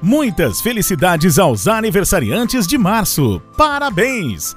Muitas felicidades aos aniversariantes de março. Parabéns!